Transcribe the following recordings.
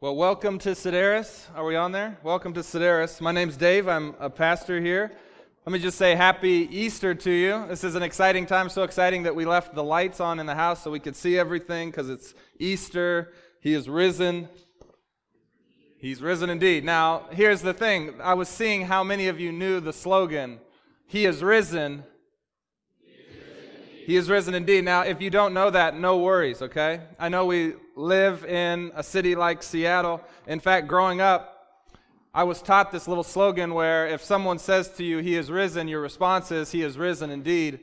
Well, welcome to Sideris. Are we on there? Welcome to Sideris. My name's Dave. I'm a pastor here. Let me just say happy Easter to you. This is an exciting time, so exciting that we left the lights on in the house so we could see everything because it's Easter. He is risen. He's risen indeed. Now, here's the thing I was seeing how many of you knew the slogan, He is risen. He is risen indeed. Now, if you don't know that, no worries, okay? I know we live in a city like Seattle. In fact, growing up, I was taught this little slogan where if someone says to you, He is risen, your response is, He is risen indeed.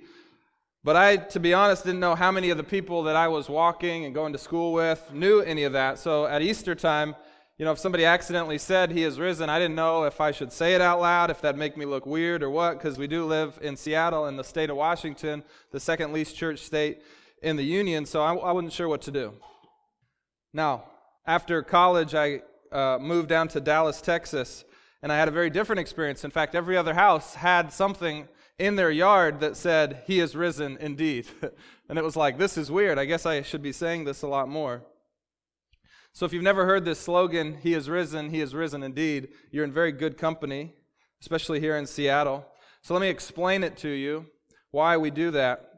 But I, to be honest, didn't know how many of the people that I was walking and going to school with knew any of that. So at Easter time, you know, if somebody accidentally said he is risen, I didn't know if I should say it out loud, if that'd make me look weird or what, because we do live in Seattle in the state of Washington, the second least church state in the Union, so I, I wasn't sure what to do. Now, after college, I uh, moved down to Dallas, Texas, and I had a very different experience. In fact, every other house had something in their yard that said, He is risen indeed. and it was like, this is weird. I guess I should be saying this a lot more. So if you've never heard this slogan, He is risen, He is risen indeed, you're in very good company, especially here in Seattle. So let me explain it to you, why we do that.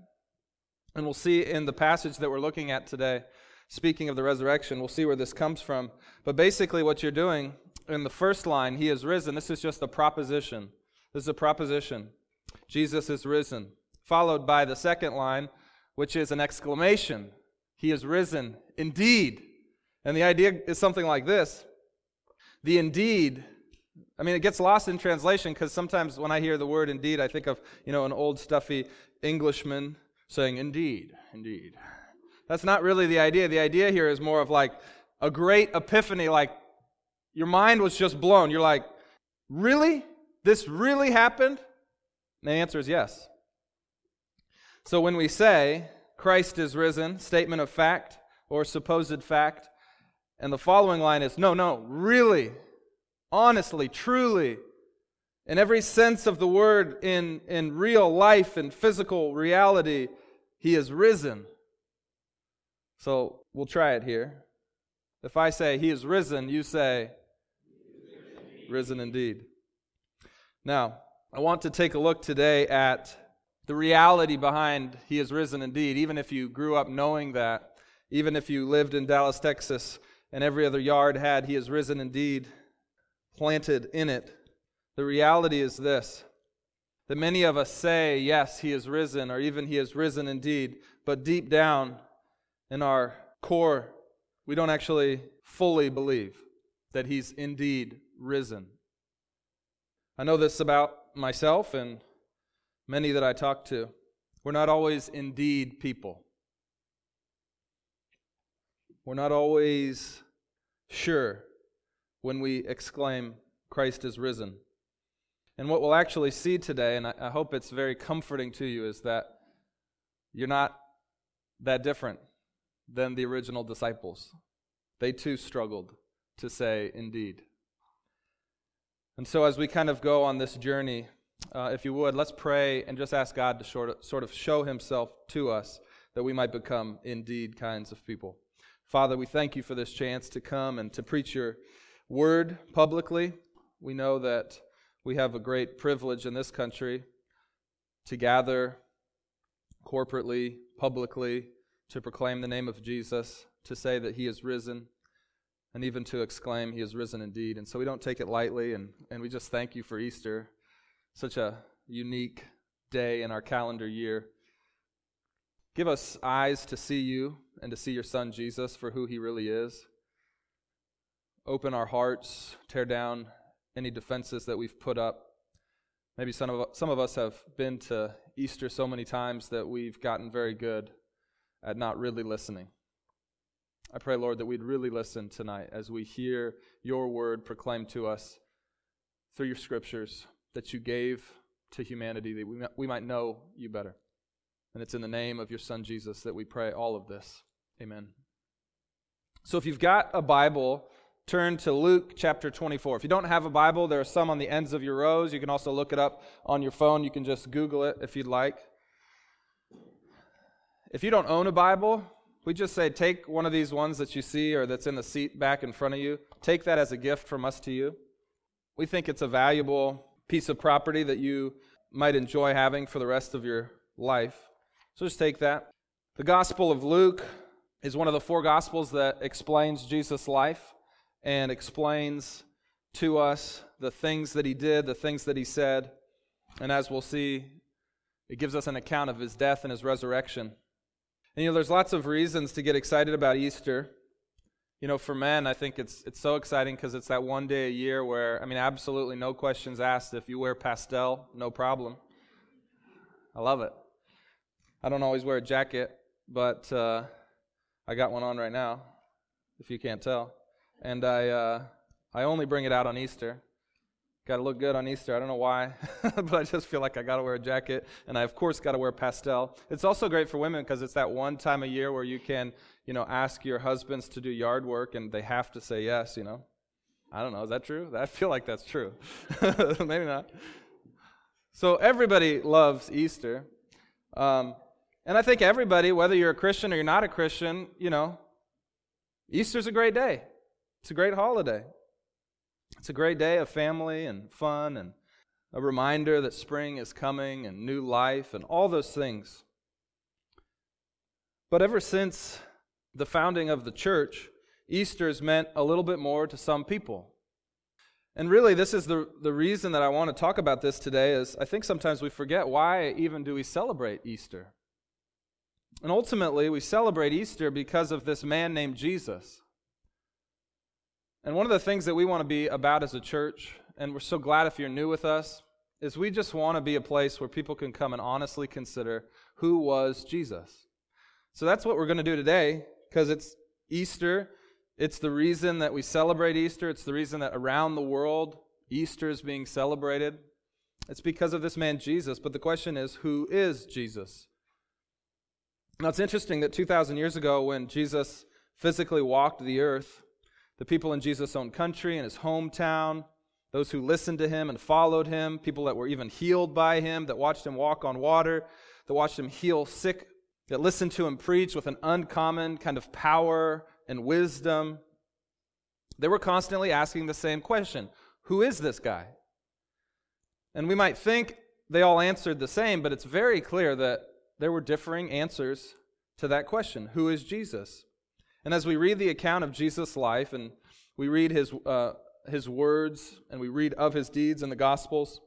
And we'll see in the passage that we're looking at today, speaking of the resurrection, we'll see where this comes from. But basically, what you're doing in the first line, He is risen, this is just a proposition. This is a proposition. Jesus is risen. Followed by the second line, which is an exclamation He is risen indeed. And the idea is something like this The indeed, I mean, it gets lost in translation because sometimes when I hear the word indeed, I think of, you know, an old stuffy Englishman saying, indeed, indeed. That's not really the idea. The idea here is more of like a great epiphany, like your mind was just blown. You're like, really? This really happened? And the answer is yes. So when we say Christ is risen, statement of fact or supposed fact, and the following line is no, no, really, honestly, truly, in every sense of the word, in, in real life and physical reality, he is risen. So we'll try it here. If I say he is risen, you say risen indeed. Now, I want to take a look today at the reality behind he is risen indeed, even if you grew up knowing that, even if you lived in Dallas, Texas and every other yard had, He is risen indeed, planted in it. The reality is this that many of us say, Yes, He is risen, or even He is risen indeed, but deep down in our core, we don't actually fully believe that He's indeed risen. I know this about myself and many that I talk to. We're not always indeed people. We're not always sure when we exclaim, Christ is risen. And what we'll actually see today, and I, hope it's very comforting to you, is that you're not that different than the original disciples. They too struggled to say, indeed. And so, as we kind of go on this journey, uh, if you would, let's pray and just ask God to sort of show Himself to us that we might become indeed kinds of people. Father, we thank you for this chance to come and to preach your word publicly. We know that we have a great privilege in this country to gather corporately, publicly, to proclaim the name of Jesus, to say that he is risen, and even to exclaim, He is risen indeed. And so we don't take it lightly, and, and we just thank you for Easter, such a unique day in our calendar year. Give us eyes to see you and to see your son Jesus for who he really is. Open our hearts, tear down any defenses that we've put up. Maybe some of, some of us have been to Easter so many times that we've gotten very good at not really listening. I pray, Lord, that we'd really listen tonight as we hear your word proclaimed to us through your scriptures that you gave to humanity, that we, we might know you better. And it's in the name of your Son Jesus that we pray all of this. Amen. So if you've got a Bible, turn to Luke chapter 24. If you don't have a Bible, there are some on the ends of your rows. You can also look it up on your phone. You can just Google it if you'd like. If you don't own a Bible, we just say, take one of these ones that you see or that's in the seat back in front of you, take that as a gift from us to you. We think it's a valuable piece of property that you might enjoy having for the rest of your life. So just take that. The Gospel of Luke is one of the four Gospels that explains Jesus' life and explains to us the things that he did, the things that he said. And as we'll see, it gives us an account of his death and his resurrection. And you know, there's lots of reasons to get excited about Easter. You know, for men, I think it's it's so exciting because it's that one day a year where I mean, absolutely no questions asked. If you wear pastel, no problem. I love it. I don't always wear a jacket, but uh, I got one on right now. If you can't tell, and I uh, I only bring it out on Easter. Got to look good on Easter. I don't know why, but I just feel like I got to wear a jacket, and I of course got to wear pastel. It's also great for women because it's that one time a year where you can, you know, ask your husbands to do yard work, and they have to say yes. You know, I don't know. Is that true? I feel like that's true. Maybe not. So everybody loves Easter, um, and I think everybody, whether you're a Christian or you're not a Christian, you know, Easter's a great day. It's a great holiday. It's a great day of family and fun and a reminder that spring is coming and new life and all those things. But ever since the founding of the church, Easter has meant a little bit more to some people. And really, this is the, the reason that I want to talk about this today is I think sometimes we forget why even do we celebrate Easter? And ultimately, we celebrate Easter because of this man named Jesus. And one of the things that we want to be about as a church, and we're so glad if you're new with us, is we just want to be a place where people can come and honestly consider who was Jesus. So that's what we're going to do today because it's Easter. It's the reason that we celebrate Easter. It's the reason that around the world Easter is being celebrated. It's because of this man Jesus. But the question is, who is Jesus? Now it's interesting that 2,000 years ago, when Jesus physically walked the earth, the people in Jesus' own country and his hometown, those who listened to him and followed him, people that were even healed by him, that watched him walk on water, that watched him heal sick, that listened to him preach with an uncommon kind of power and wisdom. They were constantly asking the same question Who is this guy? And we might think they all answered the same, but it's very clear that there were differing answers to that question Who is Jesus? And as we read the account of Jesus' life and we read his, uh, his words and we read of his deeds in the Gospels,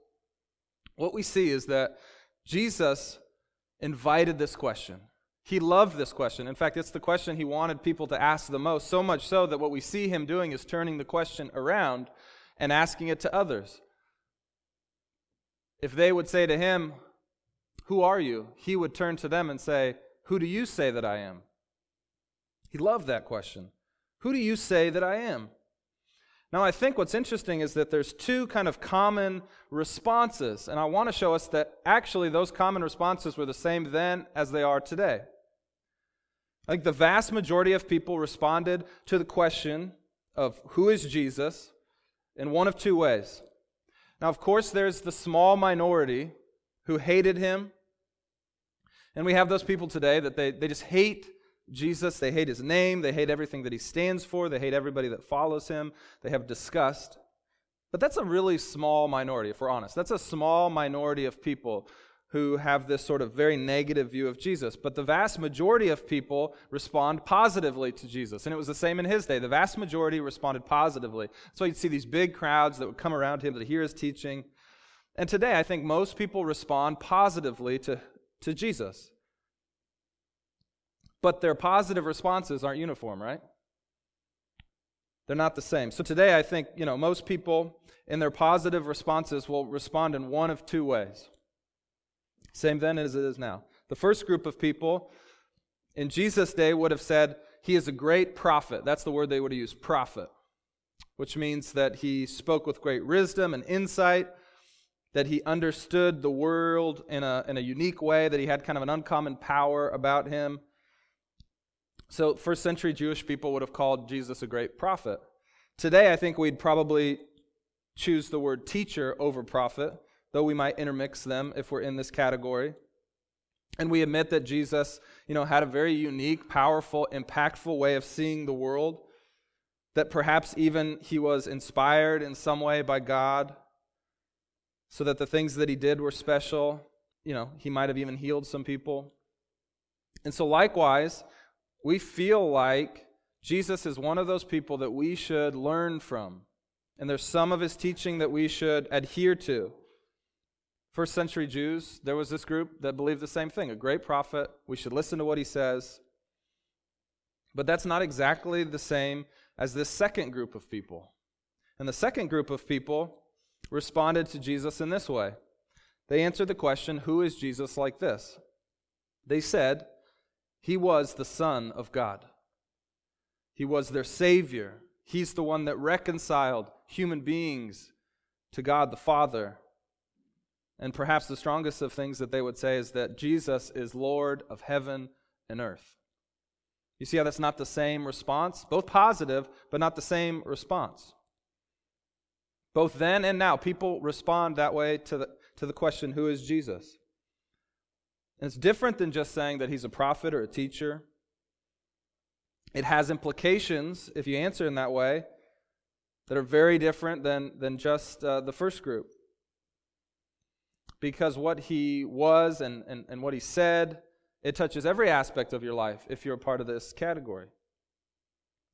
what we see is that Jesus invited this question. He loved this question. In fact, it's the question he wanted people to ask the most, so much so that what we see him doing is turning the question around and asking it to others. If they would say to him, Who are you? he would turn to them and say, Who do you say that I am? He loved that question. Who do you say that I am? Now, I think what's interesting is that there's two kind of common responses, and I want to show us that actually those common responses were the same then as they are today. I think the vast majority of people responded to the question of who is Jesus in one of two ways. Now, of course, there's the small minority who hated him, and we have those people today that they, they just hate Jesus. They hate his name. They hate everything that he stands for. They hate everybody that follows him. They have disgust. But that's a really small minority, if we're honest. That's a small minority of people who have this sort of very negative view of Jesus. But the vast majority of people respond positively to Jesus. And it was the same in his day. The vast majority responded positively. So you'd see these big crowds that would come around him to hear his teaching. And today, I think most people respond positively to, to Jesus. But their positive responses aren't uniform, right? They're not the same. So today, I think, you know, most people in their positive responses will respond in one of two ways. Same then as it is now. The first group of people in Jesus' day would have said, He is a great prophet. That's the word they would have used, prophet, which means that he spoke with great wisdom and insight, that he understood the world in a, in a unique way, that he had kind of an uncommon power about him. So, first century Jewish people would have called Jesus a great prophet. Today, I think we'd probably choose the word teacher over prophet, though we might intermix them if we're in this category. And we admit that Jesus you know, had a very unique, powerful, impactful way of seeing the world. That perhaps even he was inspired in some way by God, so that the things that he did were special. You know, he might have even healed some people. And so, likewise, we feel like Jesus is one of those people that we should learn from. And there's some of his teaching that we should adhere to. First century Jews, there was this group that believed the same thing a great prophet, we should listen to what he says. But that's not exactly the same as this second group of people. And the second group of people responded to Jesus in this way they answered the question, Who is Jesus like this? They said, He was the Son of God. He was their Savior. He's the one that reconciled human beings to God the Father. And perhaps the strongest of things that they would say is that Jesus is Lord of heaven and earth. You see how that's not the same response? Both positive, but not the same response. Both then and now, people respond that way to the, to the question, Who is Jesus? And it's different than just saying that he's a prophet or a teacher. It has implications, if you answer in that way, that are very different than, than just uh, the first group because what he was and, and, and what he said, it touches every aspect of your life if you're a part of this category.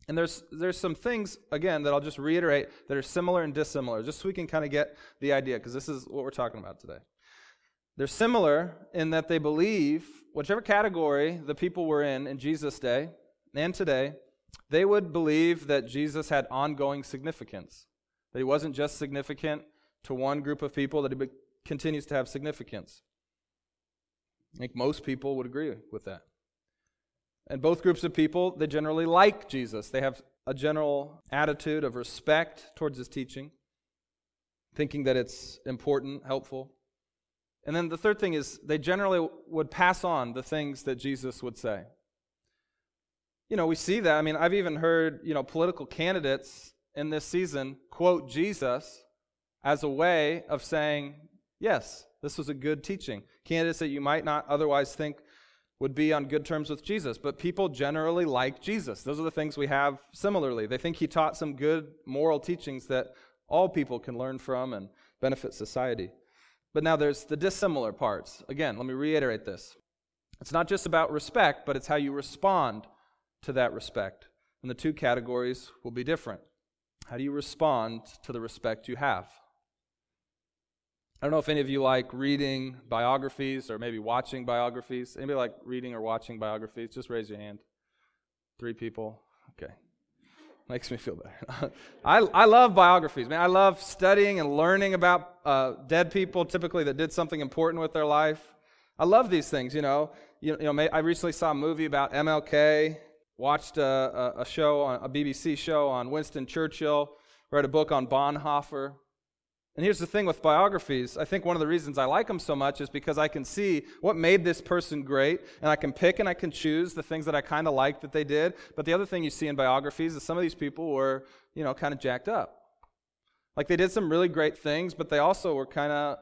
And there's, there's some things, again, that I'll just reiterate that are similar and dissimilar, just so we can kind of get the idea, because this is what we're talking about today. They're similar in that they believe, whichever category the people were in in Jesus' day and today, they would believe that Jesus had ongoing significance, that he wasn't just significant to one group of people, that he continues to have significance. I think most people would agree with that. And both groups of people, they generally like Jesus. They have a general attitude of respect towards his teaching, thinking that it's important, helpful. And then the third thing is they generally would pass on the things that Jesus would say. You know, we see that. I mean, I've even heard, you know, political candidates in this season quote Jesus as a way of saying, Yes, this was a good teaching. Candidates that you might not otherwise think would be on good terms with Jesus, but people generally like Jesus. Those are the things we have similarly. They think he taught some good moral teachings that all people can learn from and benefit society. But now there's the dissimilar parts. Again, let me reiterate this. It's not just about respect, but it's how you respond to that respect. And the two categories will be different. How do you respond to the respect you have? I don't know if any of you like reading biographies or maybe watching biographies. Anybody like reading or watching biographies? Just raise your hand. Three people. Okay. Makes me feel better. I, I love biographies, man. I love studying and learning about uh, dead people, typically that did something important with their life. I love these things, you know. You, you know, I recently saw a movie about MLK, watched a, a, a show, on, a BBC show on Winston Churchill, read a book on Bonhoeffer. And here's the thing with biographies. I think one of the reasons I like them so much is because I can see what made this person great, and I can pick and I can choose the things that I kind of like that they did. But the other thing you see in biographies is some of these people were, you know, kind of jacked up. Like they did some really great things, but they also were kind of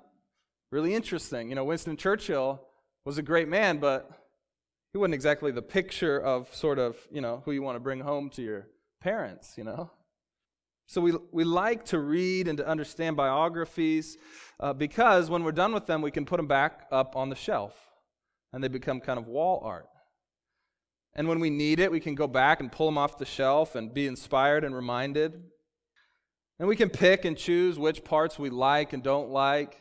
really interesting. You know, Winston Churchill was a great man, but he wasn't exactly the picture of sort of, you know, who you want to bring home to your parents, you know? So we, we like to read and to understand biographies uh, because when we're done with them, we can put them back up on the shelf and they become kind of wall art. And when we need it, we can go back and pull them off the shelf and be inspired and reminded. And we can pick and choose which parts we like and don't like.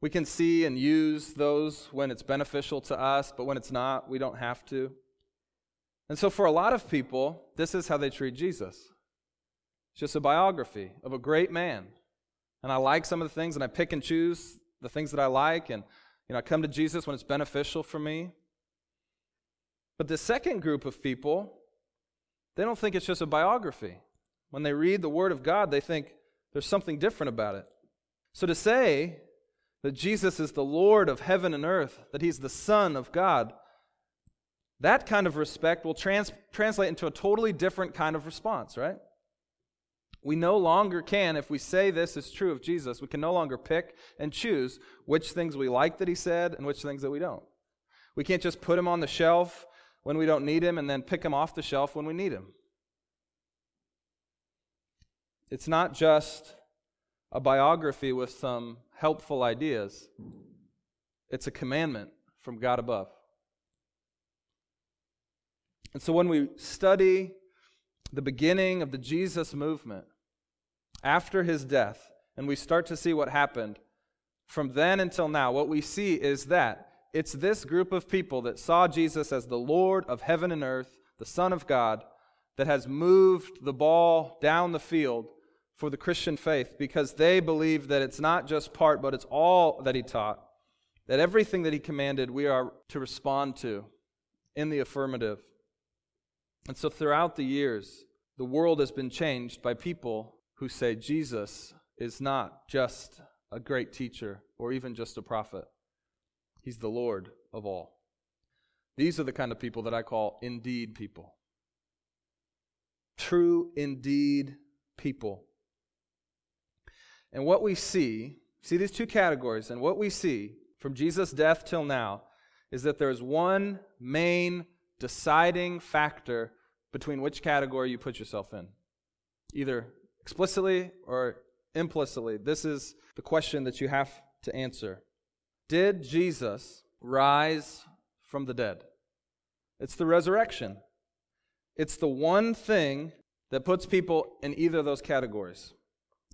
We can see and use those when it's beneficial to us, but when it's not, we don't have to. And so, for a lot of people, this is how they treat Jesus. It's just a biography of a great man. And I like some of the things, and I pick and choose the things that I like, and you know, I come to Jesus when it's beneficial for me. But the second group of people, they don't think it's just a biography. When they read the Word of God, they think there's something different about it. So to say that Jesus is the Lord of heaven and earth, that He's the Son of God, that kind of respect will trans- translate into a totally different kind of response, right? We no longer can, if we say this is true of Jesus, we can no longer pick and choose which things we like that he said and which things that we don't. We can't just put him on the shelf when we don't need him and then pick him off the shelf when we need him. It's not just a biography with some helpful ideas, it's a commandment from God above. And so when we study the beginning of the Jesus movement after his death, and we start to see what happened from then until now, what we see is that it's this group of people that saw Jesus as the Lord of heaven and earth, the Son of God, that has moved the ball down the field for the Christian faith because they believe that it's not just part, but it's all that he taught. That everything that he commanded, we are to respond to in the affirmative. And so throughout the years, the world has been changed by people who say Jesus is not just a great teacher or even just a prophet. He's the Lord of all. These are the kind of people that I call indeed people. True indeed people. And what we see, see these two categories, and what we see from Jesus' death till now is that there's one main deciding factor between which category you put yourself in, either explicitly or implicitly. This is the question that you have to answer. Did Jesus rise from the dead? It's the resurrection. It's the one thing that puts people in either of those categories.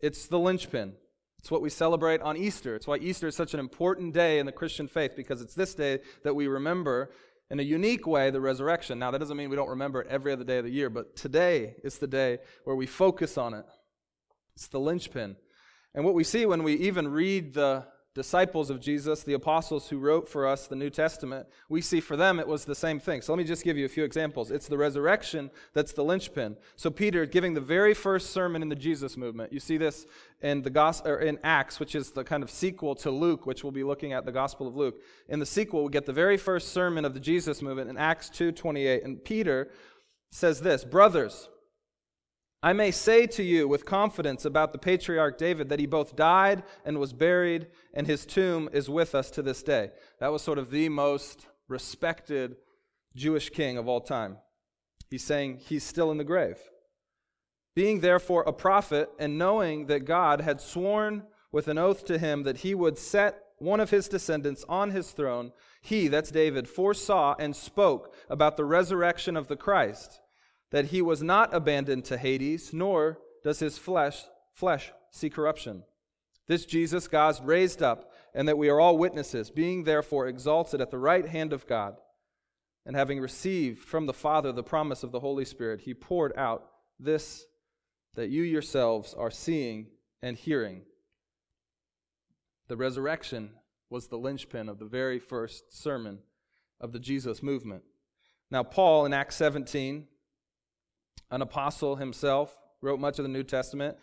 It's the linchpin. It's what we celebrate on Easter. It's why Easter is such an important day in the Christian faith because it's this day that we remember in a unique way the resurrection. Now, that doesn't mean we don't remember it every other day of the year, but today is the day where we focus on it. It's the linchpin. And what we see when we even read the disciples of Jesus, the apostles who wrote for us the New Testament, we see for them it was the same thing. So let me just give you a few examples. It's the resurrection that's the linchpin. So Peter giving the very first sermon in the Jesus movement. You see this in the gospel in Acts, which is the kind of sequel to Luke, which we'll be looking at the Gospel of Luke. In the sequel, we get the very first sermon of the Jesus movement in Acts 2:28, and Peter says this, "Brothers, I may say to you with confidence about the patriarch David that he both died and was buried, and his tomb is with us to this day. That was sort of the most respected Jewish king of all time. He's saying he's still in the grave. Being therefore a prophet, and knowing that God had sworn with an oath to him that he would set one of his descendants on his throne, he, that's David, foresaw and spoke about the resurrection of the Christ that he was not abandoned to Hades, nor does his flesh, flesh see corruption. This Jesus God raised up, and that we are all witnesses, being therefore exalted at the right hand of God, and having received from the Father the promise of the Holy Spirit, he poured out this that you yourselves are seeing and hearing. The resurrection was the linchpin of the very first sermon of the Jesus movement. Now, Paul in Acts 17, an apostle himself, wrote much of the New Testament,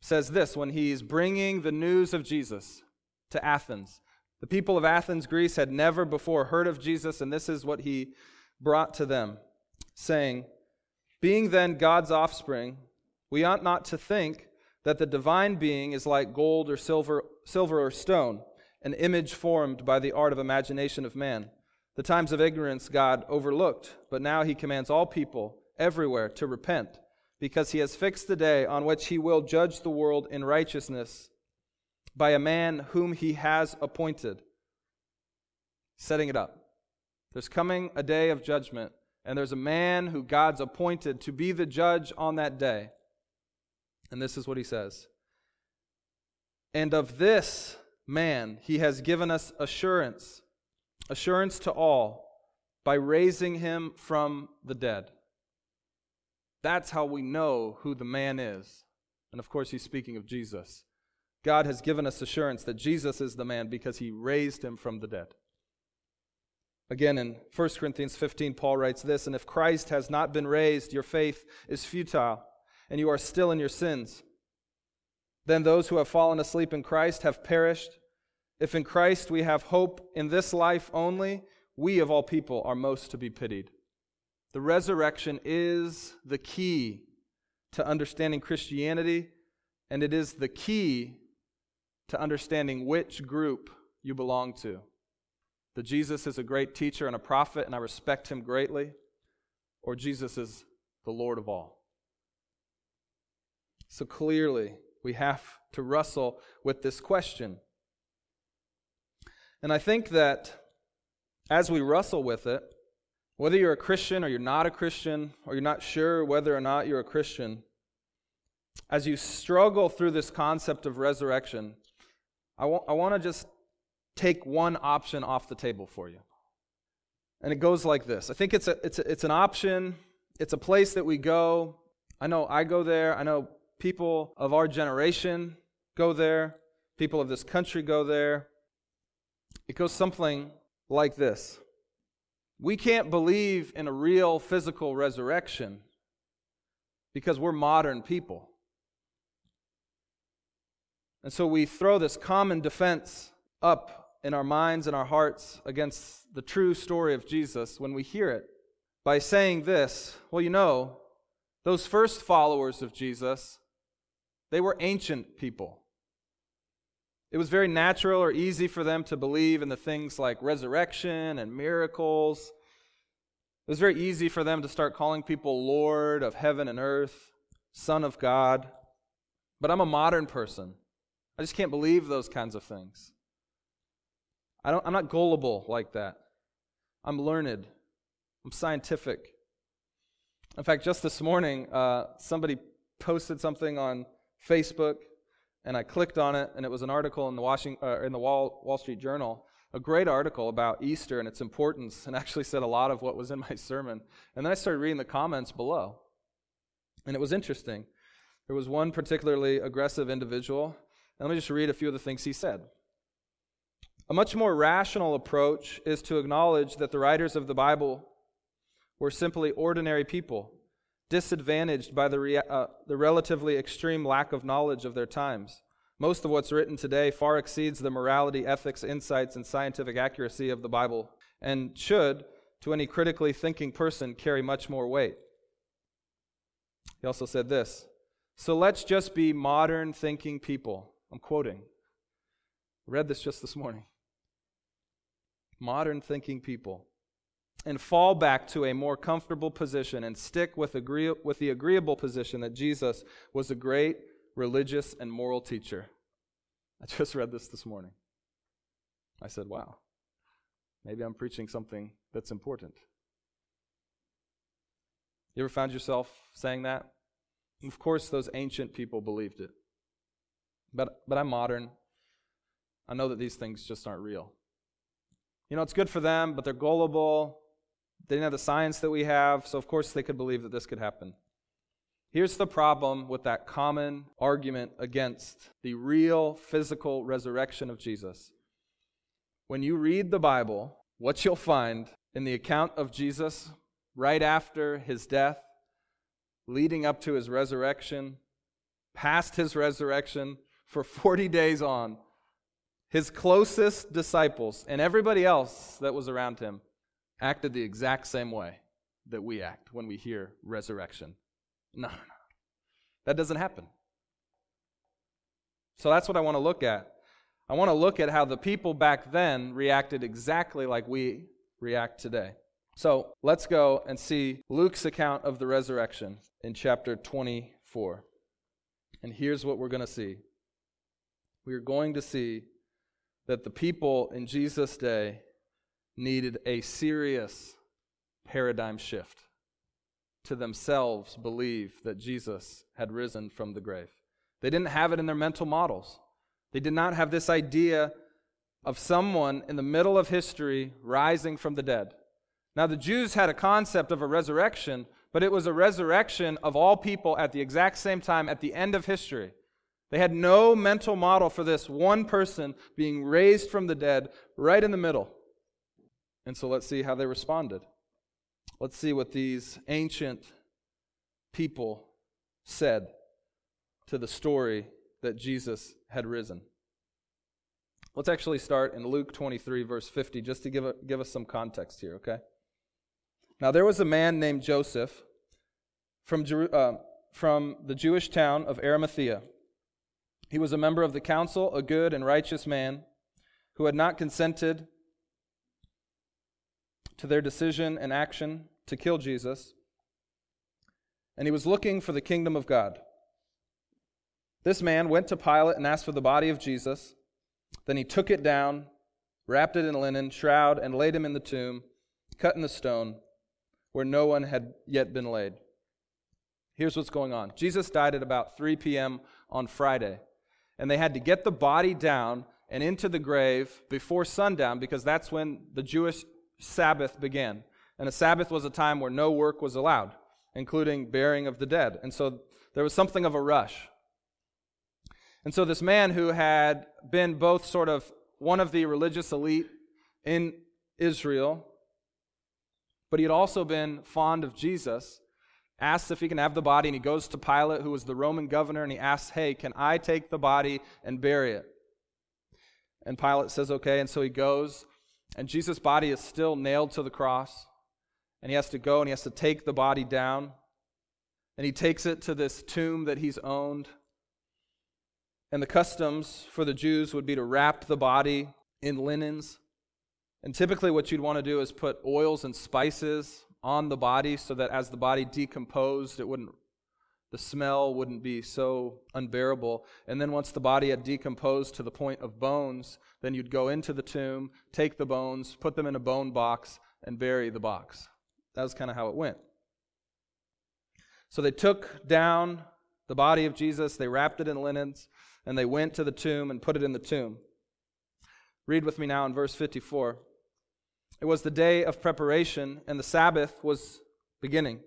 says this when he's bringing the news of Jesus to Athens. The people of Athens, Greece, had never before heard of Jesus, and this is what he brought to them, saying, Being then God's offspring, we ought not to think that the divine being is like gold or silver, silver or stone, an image formed by the art of imagination of man. The times of ignorance God overlooked, but now he commands all people everywhere to repent, because he has fixed the day on which he will judge the world in righteousness by a man whom he has appointed. Setting it up. There's coming a day of judgment, and there's a man who God's appointed to be the judge on that day. And this is what he says. And of this man he has given us assurance, assurance to all, by raising him from the dead. That's how we know who the man is. And of course, he's speaking of Jesus. God has given us assurance that Jesus is the man because he raised him from the dead. Again, in 1 Corinthians 15, Paul writes this And if Christ has not been raised, your faith is futile, and you are still in your sins. Then those who have fallen asleep in Christ have perished. If in Christ we have hope in this life only, we of all people are most to be pitied. The resurrection is the key to understanding Christianity, and it is the key to understanding which group you belong to. that Jesus is a great teacher and a prophet, and I respect him greatly, or Jesus is the Lord of all. So clearly, we have to wrestle with this question. And I think that as we wrestle with it, whether you're a Christian or you're not a Christian, or you're not sure whether or not you're a Christian, as you struggle through this concept of resurrection, I want, I want to just take one option off the table for you. And it goes like this I think it's, a, it's, a, it's an option, it's a place that we go. I know I go there, I know people of our generation go there, people of this country go there. It goes something like this We can't believe in a real physical resurrection because we're modern people. And so we throw this common defense up in our minds and our hearts against the true story of Jesus when we hear it by saying this well, you know, those first followers of Jesus, they were ancient people. It was very natural or easy for them to believe in the things like resurrection and miracles. It was very easy for them to start calling people Lord of heaven and earth, Son of God. But I'm a modern person. I just can't believe those kinds of things. I don't, I'm not gullible like that. I'm learned. I'm scientific. In fact, just this morning, uh, somebody posted something on Facebook, and I clicked on it, and it was an article in the, Washington, uh, in the Wall, Wall Street Journal, a great article about Easter and its importance, and actually said a lot of what was in my sermon. And then I started reading the comments below, and it was interesting. There was one particularly aggressive individual, and let me just read a few of the things he said. A much more rational approach is to acknowledge that the writers of the Bible were simply ordinary people disadvantaged by the, rea- uh, the relatively extreme lack of knowledge of their times. Most of what's written today far exceeds the morality, ethics, insights, and scientific accuracy of the Bible, and should, to any critically thinking person, carry much more weight. He also said this So let's just be modern thinking people. I'm quoting. I read this just this morning. Modern thinking people and fall back to a more comfortable position and stick with, agree- with the agreeable position that Jesus was a great religious and moral teacher. I just read this this morning. I said, wow, maybe I'm preaching something that's important. You ever found yourself saying that? Of course, those ancient people believed it. But, but I'm modern. I know that these things just aren't real. You know, it's good for them, but they're gullible. They didn't have the science that we have, so of course they could believe that this could happen. Here's the problem with that common argument against the real physical resurrection of Jesus. When you read the Bible, what you'll find in the account of Jesus right after his death, leading up to his resurrection, past his resurrection, for 40 days on, his closest disciples and everybody else that was around him acted the exact same way that we act when we hear resurrection. No, no, no. That doesn't happen. So that's what I want to look at. I want to look at how the people back then reacted exactly like we react today. So let's go and see Luke's account of the resurrection in chapter 24. And here's what we're going to see we are going to see that the people in Jesus' day needed a serious paradigm shift to themselves believe that Jesus had risen from the grave. They didn't have it in their mental models. They did not have this idea of someone in the middle of history rising from the dead. Now, the Jews had a concept of a resurrection, but it was a resurrection of all people at the exact same time at the end of history. They had no mental model for this one person being raised from the dead right in the middle. And so let's see how they responded. Let's see what these ancient people said to the story that Jesus had risen. Let's actually start in Luke 23, verse 50, just to give, a, give us some context here, okay? Now, there was a man named Joseph from, uh, from the Jewish town of Arimathea. He was a member of the council, a good and righteous man who had not consented to their decision and action to kill Jesus, and he was looking for the kingdom of God. This man went to Pilate and asked for the body of Jesus. Then he took it down, wrapped it in linen, shroud, and laid him in the tomb, cut in the stone, where no one had yet been laid. Here's what's going on Jesus died at about 3 p.m. on Friday, and they had to get the body down and into the grave before sundown because that's when the Jewish Sabbath began. And a Sabbath was a time where no work was allowed, including burying of the dead. And so there was something of a rush. And so this man who had been both sort of one of the religious elite in Israel, but he had also been fond of Jesus, asks if he can have the body, and he goes to Pilate, who was the Roman governor, and he asks, Hey, can I take the body and bury it? And Pilate says, Okay. And so he goes, and Jesus' body is still nailed to the cross. And he has to go and he has to take the body down. And he takes it to this tomb that he's owned. And the customs for the Jews would be to wrap the body in linens. And typically, what you'd want to do is put oils and spices on the body so that as the body decomposed, it wouldn't, the smell wouldn't be so unbearable. And then once the body had decomposed to the point of bones, then you'd go into the tomb, take the bones, put them in a bone box, and bury the box. That was kind of how it went. So they took down the body of Jesus, they wrapped it in linens, and they went to the tomb and put it in the tomb. Read with me now in verse 54. It was the day of preparation, and the Sabbath was beginning.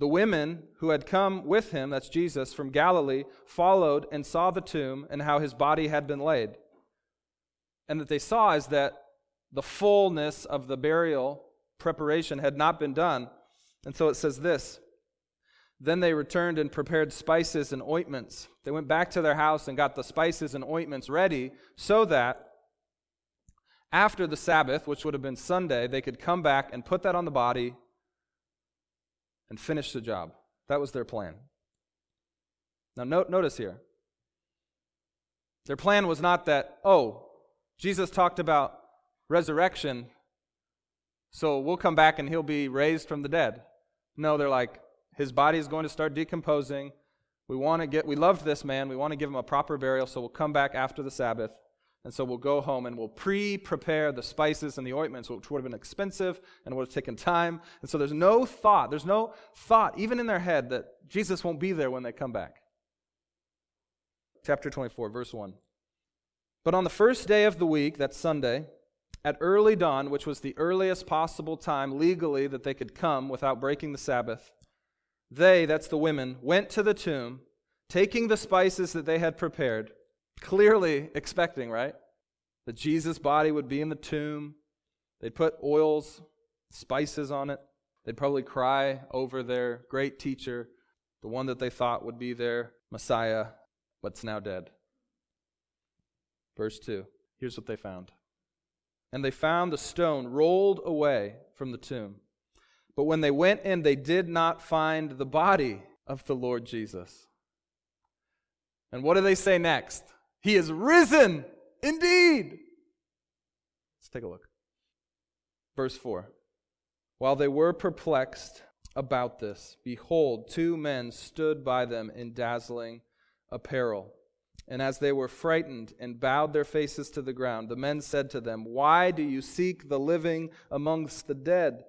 The women who had come with him, that's Jesus, from Galilee, followed and saw the tomb and how his body had been laid. And that they saw is that the fullness of the burial preparation had not been done. And so it says this then they returned and prepared spices and ointments. They went back to their house and got the spices and ointments ready so that after the Sabbath, which would have been Sunday, they could come back and put that on the body and finish the job. That was their plan. Now, note, notice here. Their plan was not that, oh, Jesus talked about resurrection, so we'll come back and he'll be raised from the dead. No, they're like, his body is going to start decomposing. We want to get, we loved this man. We want to give him a proper burial, so we'll come back after the Sabbath. And so we'll go home and we'll pre prepare the spices and the ointments, which would have been expensive and would have taken time. And so there's no thought, there's no thought, even in their head, that Jesus won't be there when they come back. Chapter 24, verse 1. But on the first day of the week, that's Sunday, at early dawn, which was the earliest possible time legally that they could come without breaking the Sabbath, they, that's the women, went to the tomb, taking the spices that they had prepared, clearly expecting, right? That Jesus' body would be in the tomb. They'd put oils, spices on it. They'd probably cry over their great teacher, the one that they thought would be their Messiah, but's now dead. Verse 2. Here's what they found. And they found the stone rolled away from the tomb. But when they went in, they did not find the body of the Lord Jesus. And what do they say next? He is risen indeed. Let's take a look. Verse 4 While they were perplexed about this, behold, two men stood by them in dazzling apparel. And as they were frightened and bowed their faces to the ground, the men said to them, Why do you seek the living amongst the dead?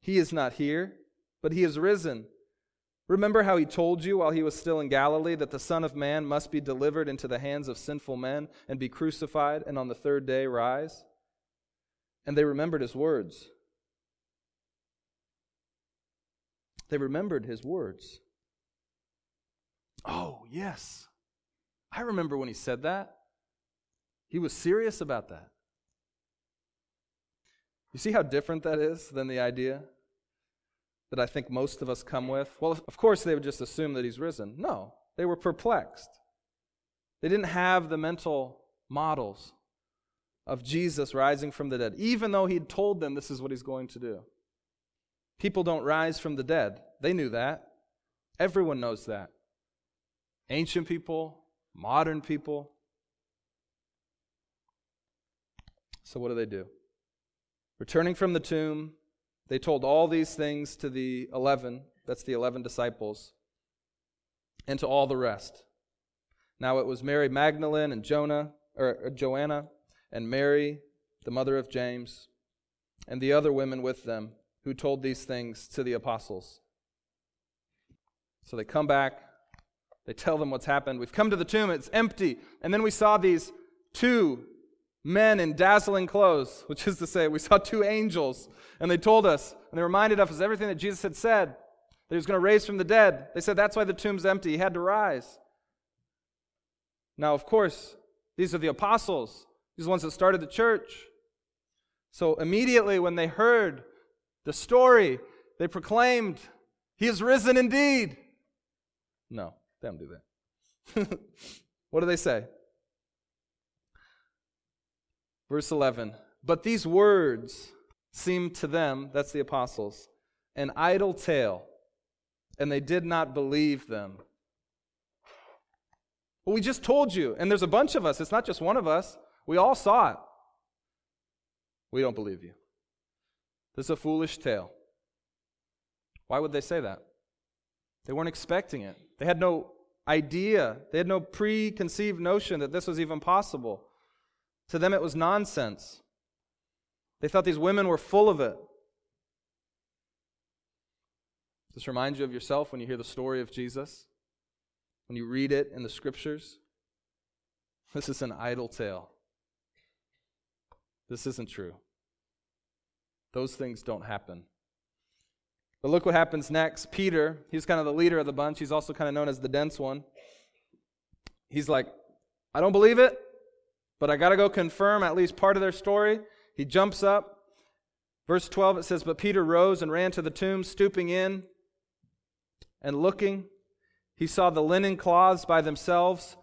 He is not here, but he is risen. Remember how he told you while he was still in Galilee that the Son of Man must be delivered into the hands of sinful men and be crucified and on the third day rise? And they remembered his words. They remembered his words. Oh, yes. I remember when he said that. He was serious about that. You see how different that is than the idea that I think most of us come with? Well, of course, they would just assume that he's risen. No, they were perplexed. They didn't have the mental models of Jesus rising from the dead, even though he'd told them this is what he's going to do. People don't rise from the dead. They knew that. Everyone knows that. Ancient people, modern people. So, what do they do? Returning from the tomb, they told all these things to the eleven, that's the eleven disciples, and to all the rest. Now it was Mary Magdalene and Jonah, or, Joanna, and Mary, the mother of James, and the other women with them, who told these things to the apostles. So they come back, they tell them what's happened. We've come to the tomb, it's empty. And then we saw these two men in dazzling clothes, which is to say, we saw two angels, and they told us, and they reminded us of everything that Jesus had said, that he was going to raise from the dead. They said that's why the tomb's empty. He had to rise. Now, of course, these are the apostles, these are the ones that started the church. So immediately when they heard the story, they proclaimed, He is risen indeed. No, they don't do that. what do they say? Verse 11 But these words seemed to them, that's the apostles, an idle tale, and they did not believe them. Well, we just told you, and there's a bunch of us. It's not just one of us. We all saw it. We don't believe you. This is a foolish tale. Why would they say that? They weren't expecting it. They had no idea, they had no preconceived notion that this was even possible. To them, it was nonsense. They thought these women were full of it. This remind you of yourself when you hear the story of Jesus? When you read it in the scriptures? This is an idle tale. This isn't true. Those things don't happen. But look what happens next. Peter, he's kind of the leader of the bunch. He's also kind of known as the dense one. He's like, I don't believe it but I got to go confirm at least part of their story. He jumps up. Verse 12, it says, But Peter rose and ran to the tomb, stooping in and looking. He saw the linen cloths by themselves.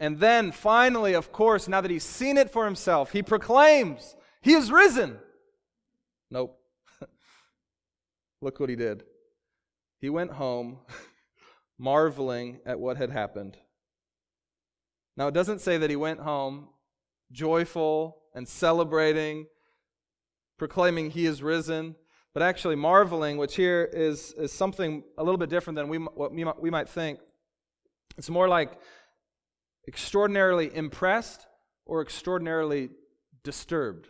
And then, finally, of course, now that he's seen it for himself, he proclaims, He is risen. Nope. Look what he did. He went home, marveling at what had happened. Now, it doesn't say that he went home joyful and celebrating, proclaiming he is risen, but actually marveling, which here is, is something a little bit different than we, what we might, we might think. It's more like extraordinarily impressed or extraordinarily disturbed.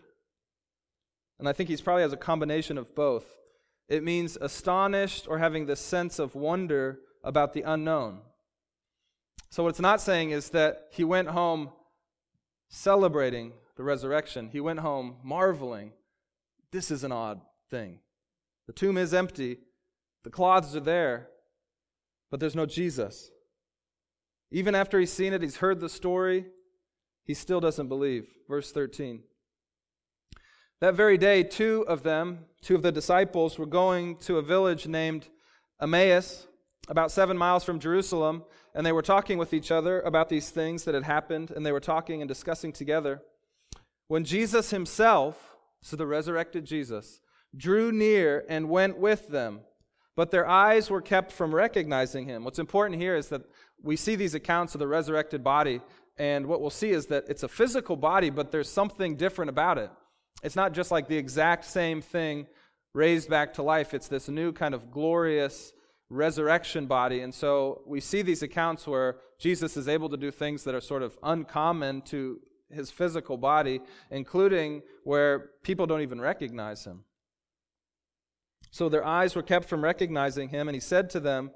And I think he's probably has a combination of both. It means astonished or having this sense of wonder about the unknown. So, what it's not saying is that he went home celebrating the resurrection, he went home marveling. This is an odd thing. The tomb is empty, the cloths are there, but there's no Jesus. Even after he's seen it, he's heard the story, he still doesn't believe. Verse 13. That very day, two of them, two of the disciples, were going to a village named Emmaus, about seven miles from Jerusalem and they were talking with each other about these things that had happened, and they were talking and discussing together. When Jesus himself, so the resurrected Jesus, drew near and went with them, but their eyes were kept from recognizing him. What's important here is that we see these accounts of the resurrected body, and what we'll see is that it's a physical body, but there's something different about it. It's not just like the exact same thing raised back to life, it's this new kind of glorious resurrection body. And so we see these accounts where Jesus is able to do things that are sort of uncommon to his physical body, including where people don't even recognize him. So their eyes were kept from recognizing him, and he said to them,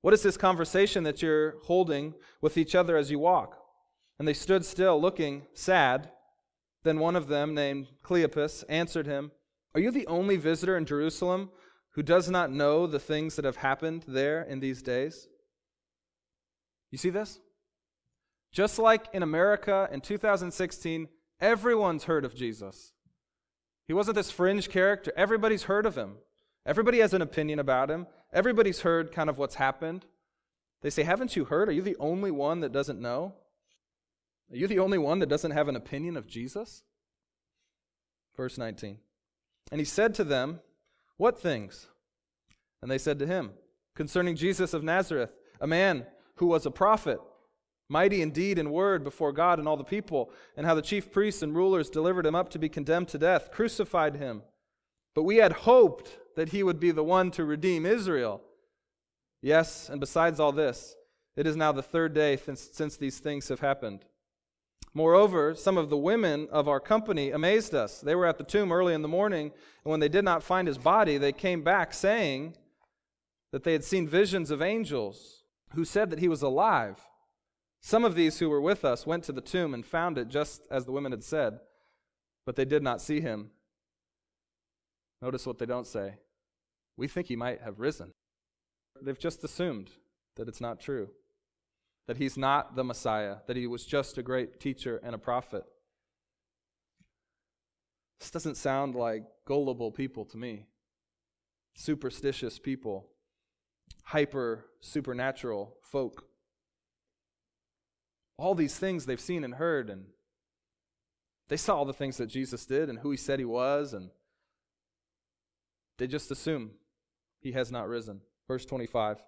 What is this conversation that you're holding with each other as you walk? And they stood still, looking sad. Then one of them, named Cleopas, answered him, Are you the only visitor in Jerusalem who does not know the things that have happened there in these days? You see this? Just like in America in 2016, everyone's heard of Jesus. He wasn't this fringe character. Everybody's heard of him. Everybody has an opinion about him. Everybody's heard kind of what's happened. They say, Haven't you heard? Are you the only one that doesn't know? Are you the only one that doesn't have an opinion of Jesus? Verse 19. And he said to them, what things? And they said to him, Concerning Jesus of Nazareth, a man who was a prophet, mighty in deed and word before God and all the people, and how the chief priests and rulers delivered him up to be condemned to death, crucified him, But we had hoped that he would be the one to redeem Israel. Yes, and besides all this, it is now the third day since, since these things have happened. Moreover, some of the women of our company amazed us. They were at the tomb early in the morning, and when they did not find his body, they came back saying that they had seen visions of angels who said that he was alive. Some of these who were with us went to the tomb and found it just as the women had said, but they did not see him. Notice what they don't say. We think he might have risen. They've just assumed that it's not true, that he's not the Messiah, that he was just a great teacher and a prophet. This doesn't sound like gullible people to me, superstitious people, hyper supernatural folk. All these things they've seen and heard, and they saw all the things that Jesus did and who he said he was, and they just assume he has not risen. Verse 25.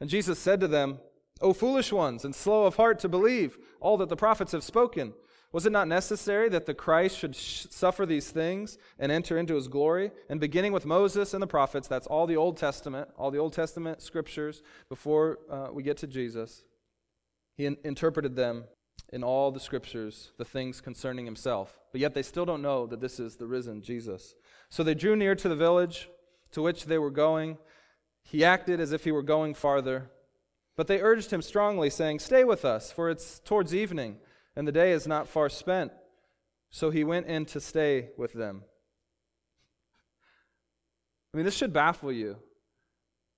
And Jesus said to them, O foolish ones, and slow of heart to believe all that the prophets have spoken. Was it not necessary that the Christ should sh- suffer these things and enter into his glory? And beginning with Moses and the prophets, that's all the Old Testament, all the Old Testament scriptures before uh, we get to Jesus. He in- interpreted them in all the scriptures, the things concerning himself. But yet they still don't know that this is the risen Jesus. So they drew near to the village to which they were going. He acted as if he were going farther. But they urged him strongly, saying, Stay with us, for it's towards evening, and the day is not far spent. So he went in to stay with them. I mean, this should baffle you.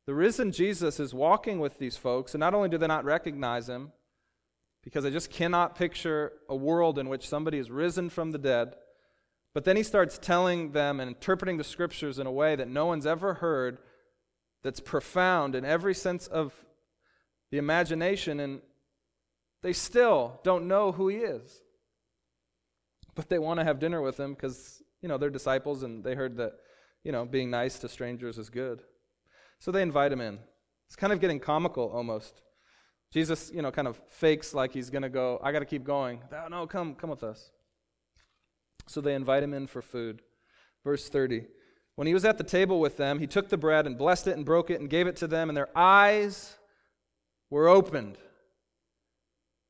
The risen Jesus is walking with these folks, and not only do they not recognize him, because I just cannot picture a world in which somebody is risen from the dead but then he starts telling them and interpreting the scriptures in a way that no one's ever heard, that's profound in every sense of the imagination, and they still don't know who he is. But they want to have dinner with him because, you know, they're disciples and they heard that, you know, being nice to strangers is good. So they invite him in. It's kind of getting comical almost. Jesus, you know, kind of fakes like he's going to go, I got to keep going. Oh, no, come, come with us. So they invite him in for food. Verse 30. When he was at the table with them, he took the bread and blessed it and broke it and gave it to them, and their eyes were opened.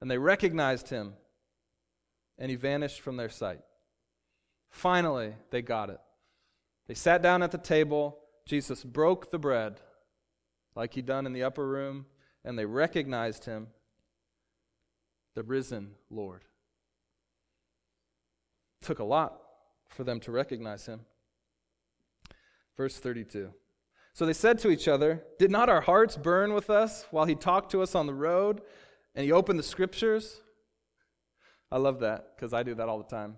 And they recognized him, and he vanished from their sight. Finally, they got it. They sat down at the table. Jesus broke the bread like he'd done in the upper room, and they recognized him, the risen Lord took a lot for them to recognize him. Verse 32. So they said to each other, Did not our hearts burn with us while he talked to us on the road and he opened the scriptures? I love that because I do that all the time.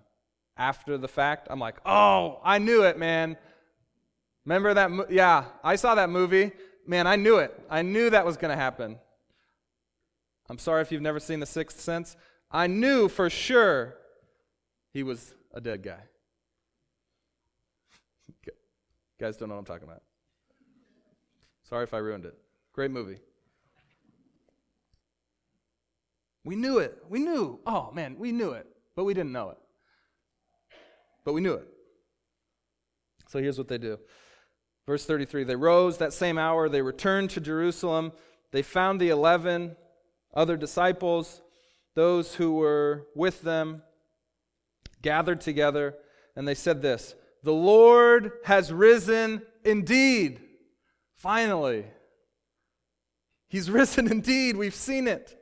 After the fact, I'm like, Oh, I knew it, man. Remember that? Mo- yeah, I saw that movie. Man, I knew it. I knew that was going to happen. I'm sorry if you've never seen The Sixth Sense. I knew for sure he was a dead guy. You guys don't know what I'm talking about. Sorry if I ruined it. Great movie. We knew it. We knew. Oh, man, we knew it, but we didn't know it. But we knew it. So here's what they do. Verse 33 They rose that same hour, they returned to Jerusalem. They found the eleven other disciples, those who were with them, gathered together, and they said this The Lord has risen indeed. Finally. He's risen indeed. We've seen it.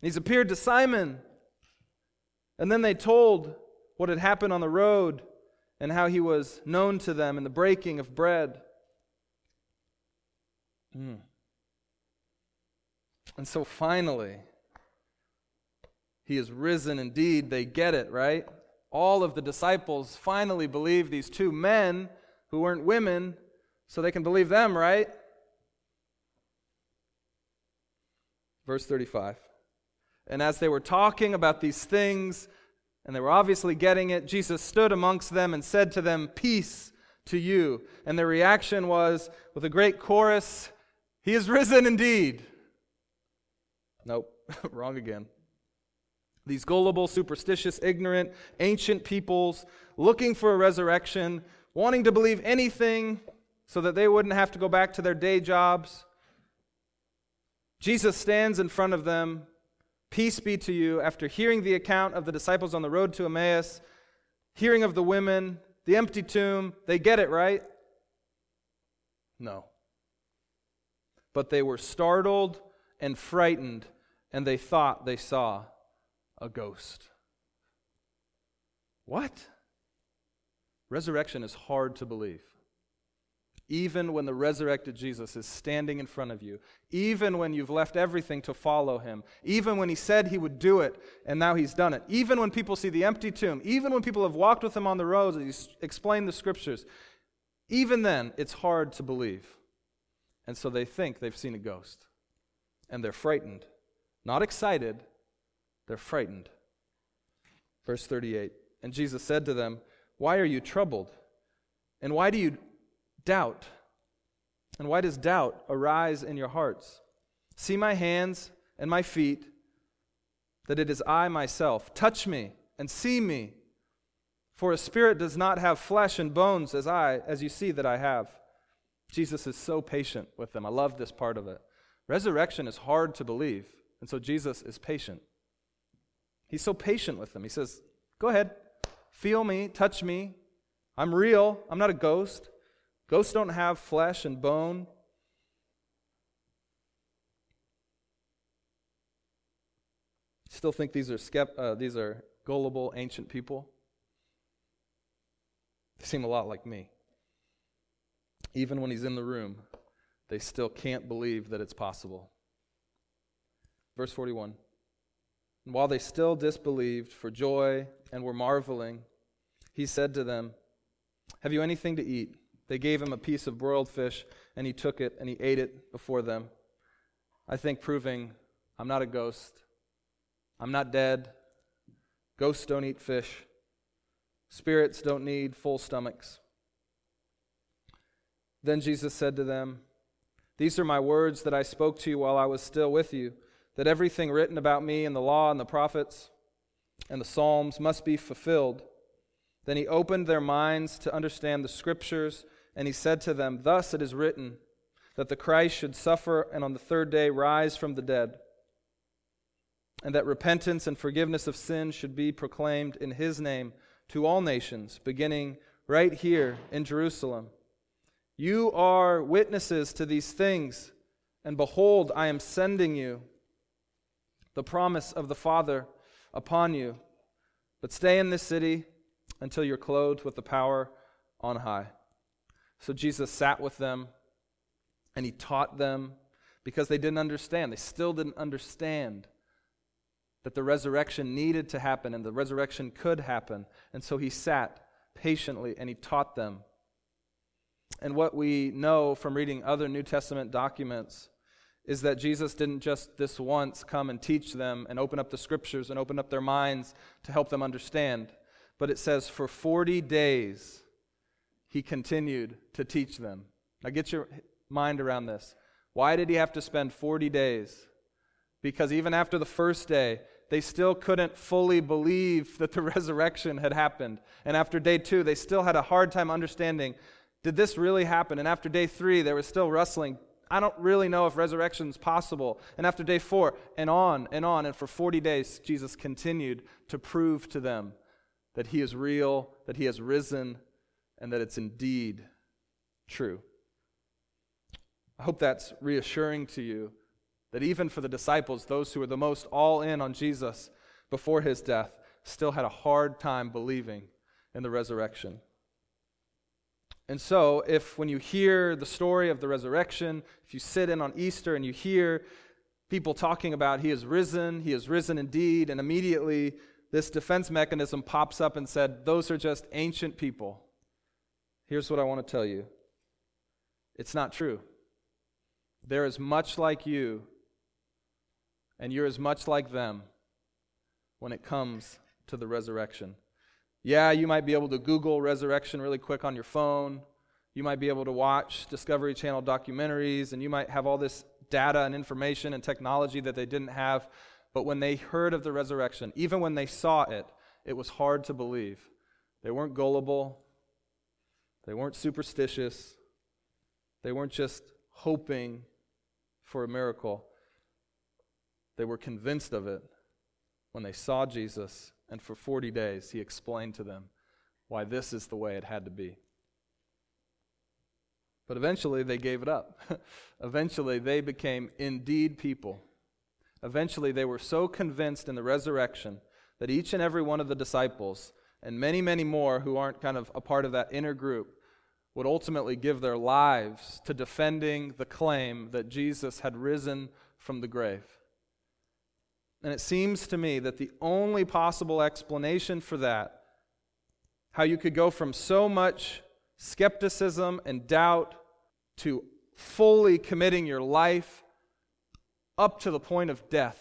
He's appeared to Simon. And then they told what had happened on the road and how he was known to them in the breaking of bread. Mm. And so finally, he is risen indeed. They get it, right? All of the disciples finally believe these two men who weren't women, so they can believe them, right? Verse 35. And as they were talking about these things, and they were obviously getting it, Jesus stood amongst them and said to them, Peace to you. And their reaction was, with a great chorus, He is risen indeed. Nope, wrong again. These gullible, superstitious, ignorant, ancient peoples looking for a resurrection wanting to believe anything so that they wouldn't have to go back to their day jobs. Jesus stands in front of them, peace be to you, after hearing the account of the disciples on the road to Emmaus, hearing of the women, the empty tomb. They get it, right? No. But they were startled and frightened, and they thought they saw a ghost. What? Resurrection is hard to believe. Even when the resurrected Jesus is standing in front of you, even when you've left everything to follow him, even when he said he would do it and now he's done it, even when people see the empty tomb, even when people have walked with him on the roads and he's explained the scriptures, even then it's hard to believe. And so they think they've seen a ghost. And they're frightened. Not excited, they're frightened. Verse 38 And Jesus said to them, Why are you troubled? And why do you doubt? And why does doubt arise in your hearts? See my hands and my feet, that it is I myself. Touch me and see me. For a spirit does not have flesh and bones as I, as you see that I have. Jesus is so patient with them. I love this part of it. Resurrection is hard to believe, and so Jesus is patient. He's so patient with them. He says, Go ahead, feel me, touch me. I'm real, I'm not a ghost. Ghosts don't have flesh and bone. Still think these are, skept, uh, these are gullible ancient people? They seem a lot like me. Even when he's in the room, they still can't believe that it's possible. Verse 41 And while they still disbelieved for joy and were marveling, he said to them, Have you anything to eat? They gave him a piece of broiled fish, and he took it and he ate it before them. I think proving I'm not a ghost. I'm not dead. Ghosts don't eat fish. Spirits don't need full stomachs. Then Jesus said to them, These are my words that I spoke to you while I was still with you, that everything written about me in the law and the prophets and the Psalms must be fulfilled. Then he opened their minds to understand the scriptures, and he said to them, Thus it is written, that the Christ should suffer and on the third day rise from the dead, and that repentance and forgiveness of sins should be proclaimed in his name to all nations, beginning right here in Jerusalem. You are witnesses to these things, and behold, I am sending you the promise of the Father upon you. But stay in this city until you're clothed with the power on high. So Jesus sat with them and he taught them because they didn't understand. They still didn't understand that the resurrection needed to happen and the resurrection could happen. And so he sat patiently and he taught them and what we know from reading other New Testament documents is that Jesus didn't just this once come and teach them and open up the scriptures and open up their minds to help them understand, but it says for 40 days he continued to teach them. Now get your mind around this. Why did he have to spend 40 days? Because even after the first day, they still couldn't fully believe that the resurrection had happened. And after day two, they still had a hard time understanding did this really happen? And after day three, they were still wrestling. I don't really know if resurrection is possible. And after day four, and on and on. And for 40 days, Jesus continued to prove to them that he is real, that he has risen, and that it's indeed true. I hope that's reassuring to you that even for the disciples, those who were the most all in on Jesus before his death, still had a hard time believing in the resurrection. And so, if when you hear the story of the resurrection, if you sit in on Easter and you hear people talking about he is risen, he is risen indeed, and immediately this defense mechanism pops up and said, those are just ancient people. Here's what I want to tell you it's not true. They're as much like you, and you're as much like them when it comes to the resurrection. Yeah, you might be able to Google resurrection really quick on your phone. You might be able to watch Discovery Channel documentaries, and you might have all this data and information and technology that they didn't have. But when they heard of the resurrection, even when they saw it, it was hard to believe. They weren't gullible. They weren't superstitious. They weren't just hoping for a miracle. They were convinced of it when they saw Jesus, and for 40 days he explained to them why this is the way it had to be. But eventually they gave it up. eventually they became indeed people. Eventually they were so convinced in the resurrection that each and every one of the disciples, and many, many more who aren't kind of a part of that inner group, would ultimately give their lives to defending the claim that Jesus had risen from the grave. And it seems to me that the only possible explanation for that, how you could go from so much skepticism and doubt to fully committing your life up to the point of death,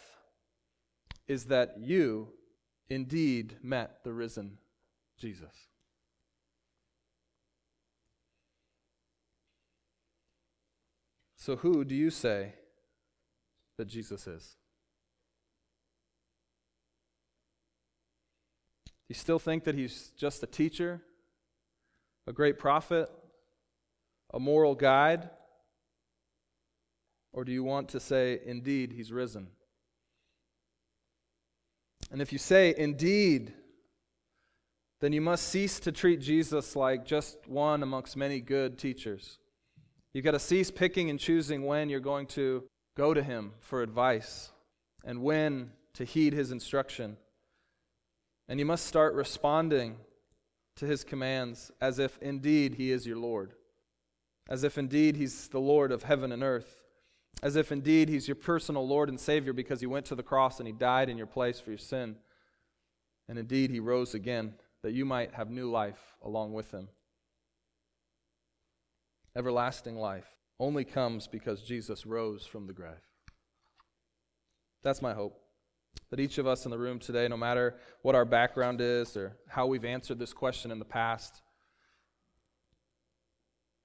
is that you indeed met the risen Jesus. So, who do you say that Jesus is? Do you still think that he's just a teacher, a great prophet, a moral guide? Or do you want to say, indeed, he's risen? And if you say, indeed, then you must cease to treat Jesus like just one amongst many good teachers. You've got to cease picking and choosing when you're going to go to him for advice and when to heed his instruction. And you must start responding to his commands as if indeed he is your Lord, as if indeed he's the Lord of heaven and earth, as if indeed he's your personal Lord and Savior because he went to the cross and he died in your place for your sin. And indeed he rose again that you might have new life along with him everlasting life only comes because Jesus rose from the grave. That's my hope. That each of us in the room today, no matter what our background is or how we've answered this question in the past,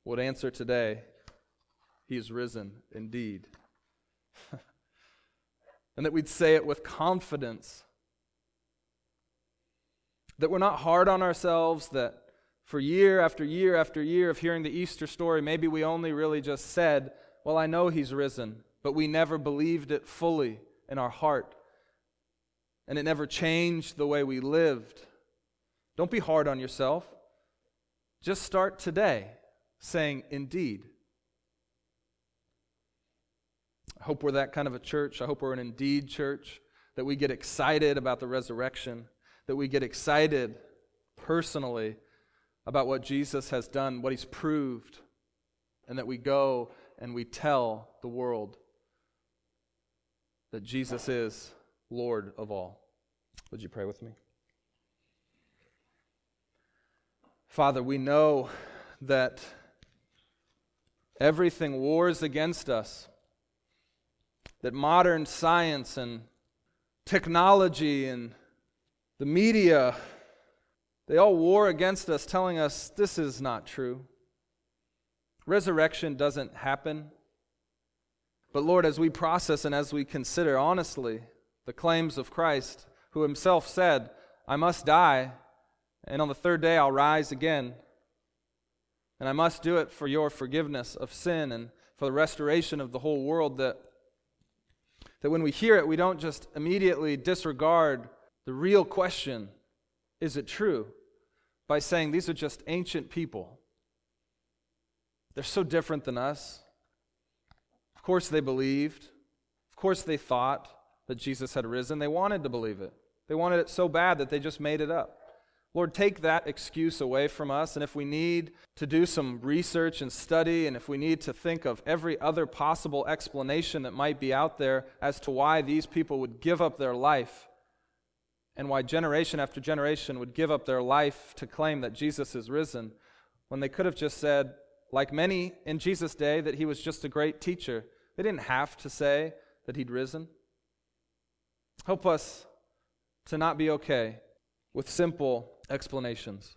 would answer today, He is risen indeed. and that we'd say it with confidence. That we're not hard on ourselves, that for year after year after year of hearing the Easter story, maybe we only really just said, Well, I know he's risen, but we never believed it fully in our heart. And it never changed the way we lived. Don't be hard on yourself. Just start today saying, Indeed. I hope we're that kind of a church. I hope we're an indeed church, that we get excited about the resurrection, that we get excited personally about what Jesus has done, what he's proved, and that we go and we tell the world that Jesus is Lord of all. Would you pray with me? Father, we know that everything wars against us, that modern science and technology and the media they all war against us, telling us this is not true. Resurrection doesn't happen. But Lord, as we process and as we consider honestly the claims of Christ, who himself said, I must die, and on the third day I'll rise again. And I must do it for your forgiveness of sin and for the restoration of the whole world. That, that when we hear it, we don't just immediately disregard the real question is it true? by saying these are just ancient people. They're so different than us. Of course, they believed. Of course, they thought that Jesus had risen. They wanted to believe it. They wanted it so bad that they just made it up. Lord, take that excuse away from us. And if we need to do some research and study, and if we need to think of every other possible explanation that might be out there as to why these people would give up their life and why generation after generation would give up their life to claim that Jesus is risen when they could have just said, like many in Jesus' day, that he was just a great teacher. They didn't have to say that he'd risen. Help us to not be okay with simple explanations,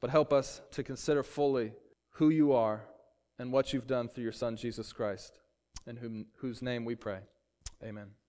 but help us to consider fully who you are and what you've done through your Son, Jesus Christ, in whom, whose name we pray. Amen.